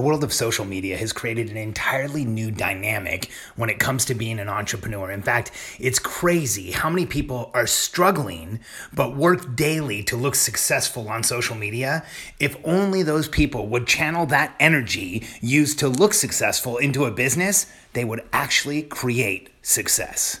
The world of social media has created an entirely new dynamic when it comes to being an entrepreneur. In fact, it's crazy how many people are struggling but work daily to look successful on social media. If only those people would channel that energy used to look successful into a business, they would actually create success.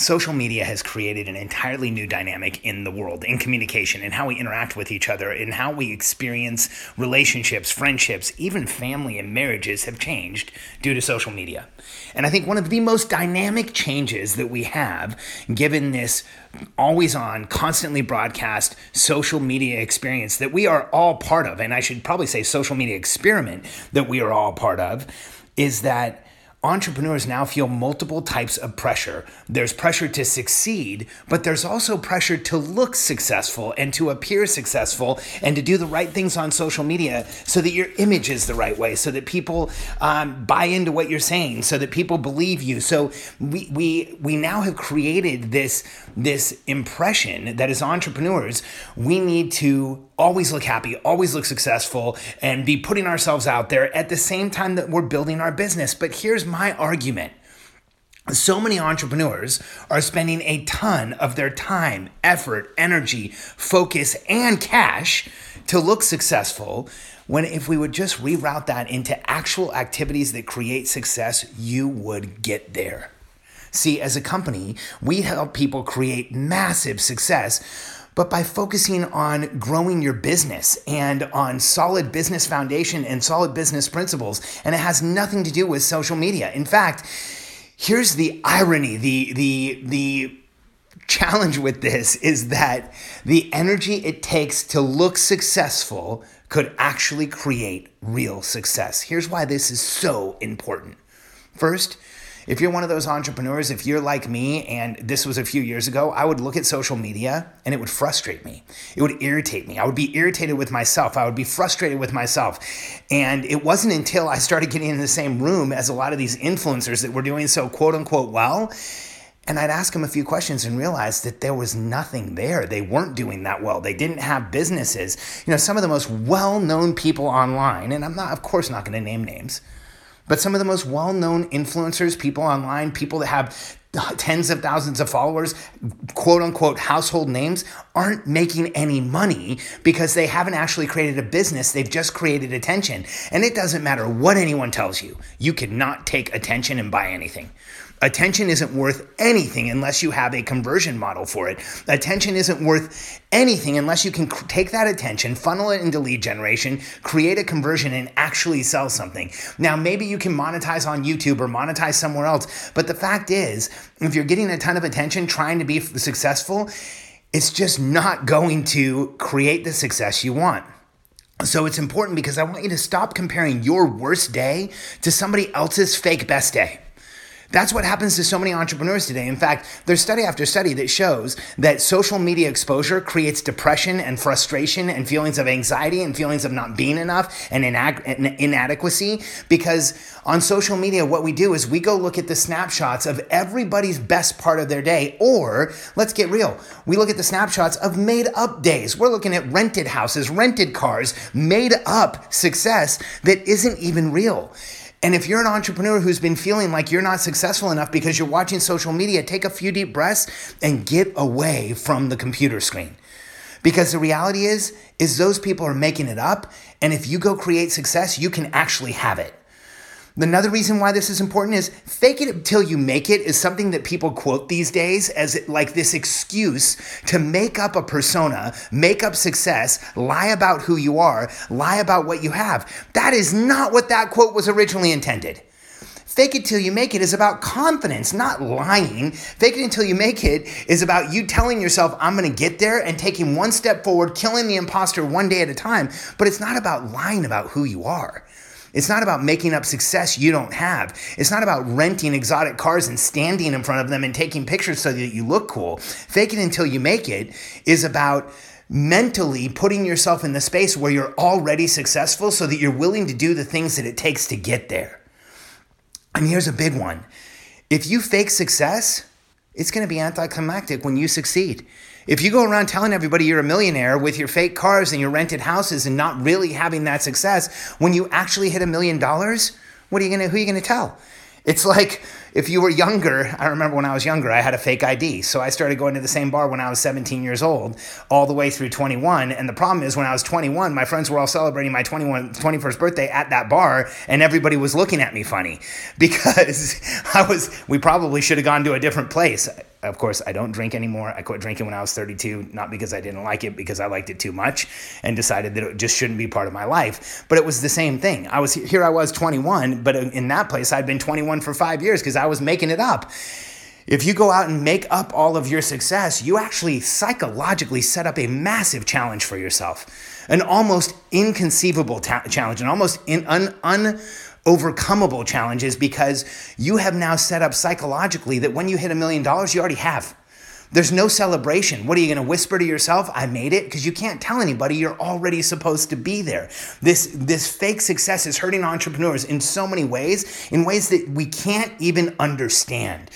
Social media has created an entirely new dynamic in the world, in communication, in how we interact with each other, in how we experience relationships, friendships, even family and marriages have changed due to social media. And I think one of the most dynamic changes that we have, given this always on, constantly broadcast social media experience that we are all part of, and I should probably say social media experiment that we are all part of, is that entrepreneurs now feel multiple types of pressure. There's pressure to succeed, but there's also pressure to look successful and to appear successful and to do the right things on social media so that your image is the right way, so that people um, buy into what you're saying, so that people believe you. So we we we now have created this this impression that as entrepreneurs we need to always look happy, always look successful, and be putting ourselves out there at the same time that we're building our business. But here's my argument. So many entrepreneurs are spending a ton of their time, effort, energy, focus, and cash to look successful. When if we would just reroute that into actual activities that create success, you would get there. See, as a company, we help people create massive success but by focusing on growing your business and on solid business foundation and solid business principles. And it has nothing to do with social media. In fact, here's the irony, the, the, the, challenge with this is that the energy it takes to look successful could actually create real success. Here's why this is so important. First, if you're one of those entrepreneurs, if you're like me, and this was a few years ago, I would look at social media and it would frustrate me. It would irritate me. I would be irritated with myself. I would be frustrated with myself. And it wasn't until I started getting in the same room as a lot of these influencers that were doing so quote unquote well. And I'd ask them a few questions and realize that there was nothing there. They weren't doing that well. They didn't have businesses. You know, some of the most well known people online, and I'm not, of course, not going to name names but some of the most well known influencers, people online, people that have tens of thousands of followers, quote unquote household names, aren't making any money because they haven't actually created a business. They've just created attention. And it doesn't matter what anyone tells you, you cannot take attention and buy anything. Attention isn't worth anything unless you have a conversion model for it. Attention isn't worth anything unless you can take that attention, funnel it into lead generation, create a conversion, and actually sell something. Now, maybe you can monetize on YouTube or monetize somewhere else, but the fact is, if you're getting a ton of attention trying to be successful, it's just not going to create the success you want. So it's important because I want you to stop comparing your worst day to somebody else's fake best day. That's what happens to so many entrepreneurs today. In fact, there's study after study that shows that social media exposure creates depression and frustration and feelings of anxiety and feelings of not being enough and inadequacy because on social media, what we do is we go look at the snapshots of everybody's best part of their day, or let's get real, we look at the snapshots of made up days. We're looking at rented houses, rented cars, made up success that isn't even real. And if you're an entrepreneur who's been feeling like you're not successful enough because you're watching social media, take a few deep breaths and get away from the computer screen. Because the reality is is those people are making it up and if you go create success, you can actually have it. Another reason why this is important is fake it until you make it is something that people quote these days as like this excuse to make up a persona, make up success, lie about who you are, lie about what you have. That is not what that quote was originally intended. Fake it till you make it is about confidence, not lying. Fake it until you make it is about you telling yourself, I'm to get there and taking one step forward, killing the imposter one day at a time. But it's not about lying about who you are. It's not about making up success you don't have. It's not about renting exotic cars and standing in front of them and taking pictures so that you look cool. Fake it until you make it is about mentally putting yourself in the space where you're already successful so that you're willing to do the things that it takes to get there. And here's a big one if you fake success, it's going to be anticlimactic when you succeed. If you go around telling everybody you're a millionaire with your fake cars and your rented houses and not really having that success, when you actually hit a million dollars, what are you gonna who are you gonna tell? It's like if you were younger, I remember when I was younger, I had a fake ID. So I started going to the same bar when I was 17 years old, all the way through 21. And the problem is, when I was 21, my friends were all celebrating my 21, 21st birthday at that bar, and everybody was looking at me funny because I was, we probably should have gone to a different place. Of course, I don't drink anymore. I quit drinking when I was 32, not because I didn't like it, because I liked it too much and decided that it just shouldn't be part of my life. But it was the same thing. I was here, I was 21, but in that place, I'd been 21 for five years because I was making it up. If you go out and make up all of your success, you actually psychologically set up a massive challenge for yourself, an almost inconceivable ta- challenge, an almost in, un, unovercomable challenges because you have now set up psychologically that when you hit a million dollars, you already have. There's no celebration. What are you going to whisper to yourself? I made it because you can't tell anybody you're already supposed to be there. This this fake success is hurting entrepreneurs in so many ways, in ways that we can't even understand.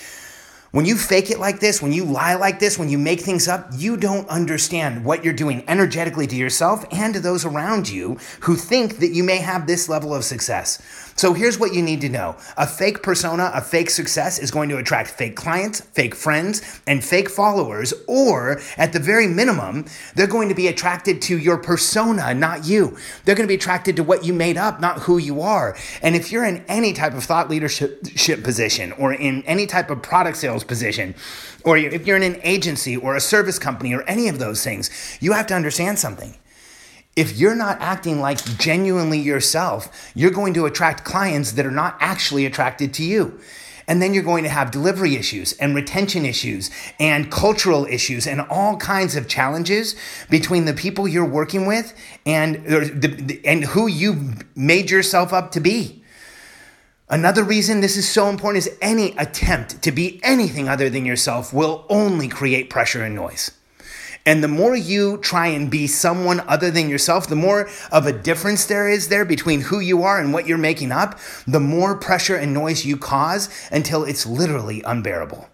When you fake it like this, when you lie like this, when you make things up, you don't understand what you're doing energetically to yourself and to those around you who think that you may have this level of success. So here's what you need to know a fake persona, a fake success is going to attract fake clients, fake friends, and fake followers, or at the very minimum, they're going to be attracted to your persona, not you. They're going to be attracted to what you made up, not who you are. And if you're in any type of thought leadership position or in any type of product sales position, or if you're in an agency or a service company or any of those things, you have to understand something if you're not acting like genuinely yourself, you're going to attract clients that are not actually attracted to you. And then you're going to have delivery issues and retention issues and cultural issues and all kinds of challenges between the people you're working with and, the, and who you made yourself up to be. Another reason this is so important is any attempt to be anything other than yourself will only create pressure and noise. And the more you try and be someone other than yourself, the more of a difference there is there between who you are and what you're making up, the more pressure and noise you cause until it's literally unbearable.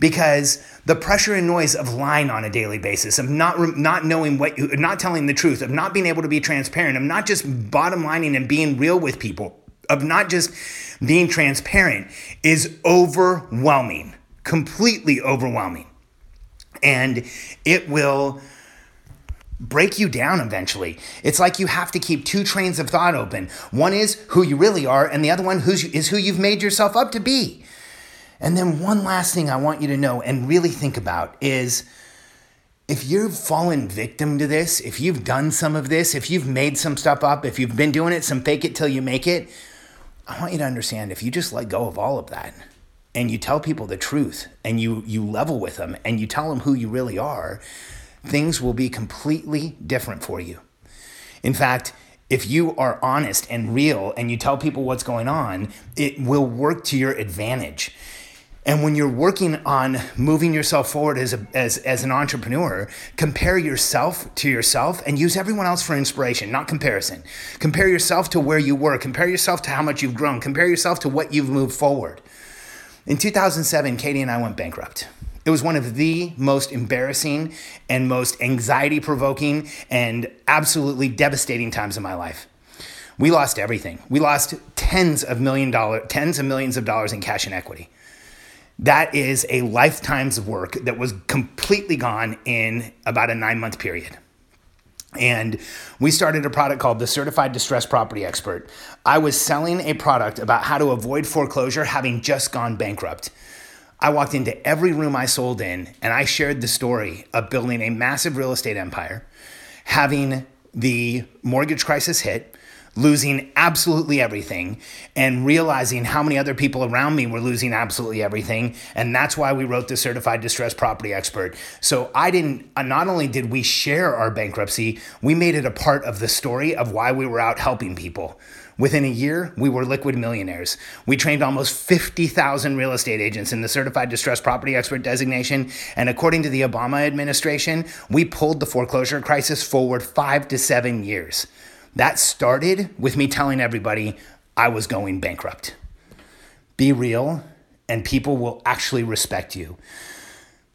Because the pressure and noise of lying on a daily basis, of not not knowing what you, not telling the truth, of not being able to be transparent, of not just bottom lining and being real with people, of not just being transparent, is overwhelming, completely overwhelming and it will break you down eventually. It's like you have to keep two trains of thought open. One is who you really are, and the other one is who you've made yourself up to be. And then one last thing I want you to know and really think about is if you've fallen victim to this, if you've done some of this, if you've made some stuff up, if you've been doing it, some fake it till you make it, I want you to understand if you just let go of all of that and you tell people the truth and you you level with them and you tell them who you really are, things will be completely different for you. In fact, if you are honest and real and you tell people what's going on, it will work to your advantage. And when you're working on moving yourself forward as, a, as, as an entrepreneur, compare yourself to yourself and use everyone else for inspiration, not comparison. Compare yourself to where you were, compare yourself to how much you've grown, compare yourself to what you've moved forward. In 2007, Katie and I went bankrupt. It was one of the most embarrassing and most anxiety provoking and absolutely devastating times of my life. We lost everything. We lost tens of million dollar, tens of millions of dollars in cash and equity. That is a lifetime's work that was completely gone in about a nine month period. And we started a product called the Certified Distressed Property Expert. I was selling a product about how to avoid foreclosure having just gone bankrupt. I walked into every room I sold in and I shared the story of building a massive real estate empire, having the mortgage crisis hit, losing absolutely everything and realizing how many other people around me were losing absolutely everything and that's why we wrote the certified distressed property expert so i didn't uh, not only did we share our bankruptcy we made it a part of the story of why we were out helping people Within a year, we were liquid millionaires. We trained almost 50,000 real estate agents in the certified distressed property expert designation. And according to the Obama administration, we pulled the foreclosure crisis forward five to seven years. That started with me telling everybody I was going bankrupt. Be real, and people will actually respect you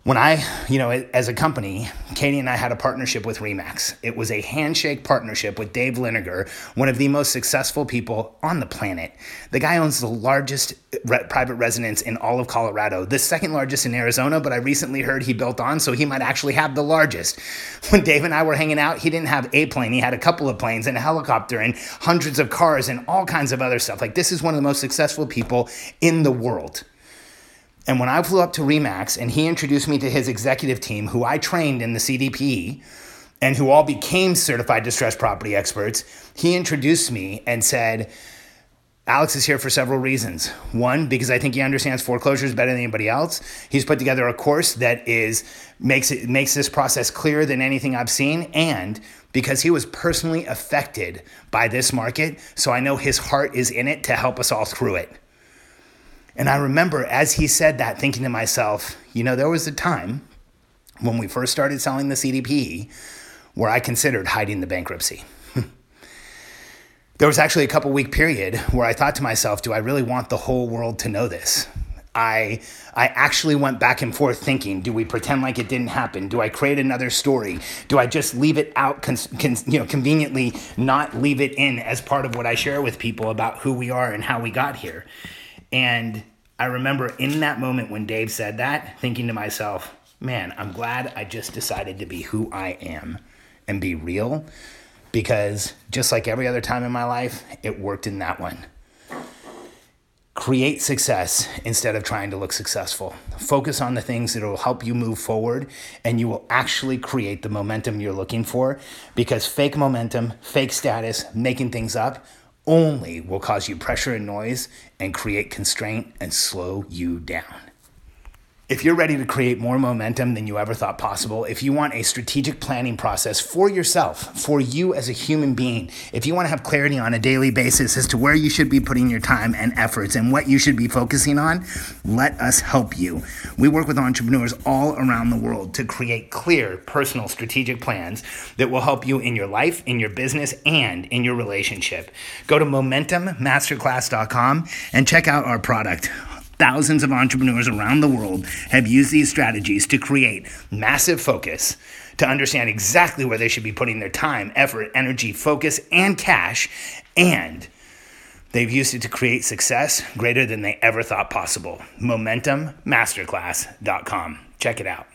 when I, you know, as a company, Katie and I had a partnership with Remax. It was a handshake partnership with Dave Liniger, one of the most successful people on the planet. The guy owns the largest re- private residence in all of Colorado, the second largest in Arizona, but I recently heard he built on, so he might actually have the largest. When Dave and I were hanging out, he didn't have a plane, he had a couple of planes and a helicopter and hundreds of cars and all kinds of other stuff. Like, this is one of the most successful people in the world. And when I flew up to Remax and he introduced me to his executive team, who I trained in the CDP and who all became certified distressed property experts, he introduced me and said, Alex is here for several reasons. One, because I think he understands foreclosures better than anybody else. He's put together a course that is makes it makes this process clearer than anything I've seen, and because he was personally affected by this market, so I know his heart is in it to help us all through it. And I remember as he said that, thinking to myself, you know, there was a time when we first started selling the CDP where I considered hiding the bankruptcy. there was actually a couple week period where I thought to myself, do I really want the whole world to know this? I I actually went back and forth thinking, do we pretend like it didn't happen? Do I create another story? Do I just leave it out, con, con, you know, conveniently not leave it in as part of what I share with people about who we are and how we got here? And I remember in that moment when Dave said that, thinking to myself, man, I'm glad I just decided to be who I am and be real because just like every other time in my life, it worked in that one. Create success instead of trying to look successful. Focus on the things that will help you move forward, and you will actually create the momentum you're looking for because fake momentum, fake status, making things up only will cause you pressure and noise and create constraint and slow you down. If you're ready to create more momentum than you ever thought possible, if you want a strategic planning process for yourself, for you as a human being, if you want to have clarity on a daily basis as to where you should be putting your time and efforts and what you should be focusing on, let us help you. We work with entrepreneurs all around the world to create clear personal strategic plans that will help you in your life, in your business, and in your relationship. Go to momentummasterclass.com and check out our product. Thousands of entrepreneurs around the world have used these strategies to create massive focus, to understand exactly where they should be putting their time, effort, energy, focus, and cash, and they've used it to create success greater than they ever thought possible. MomentumMasterclass.com. Check it out.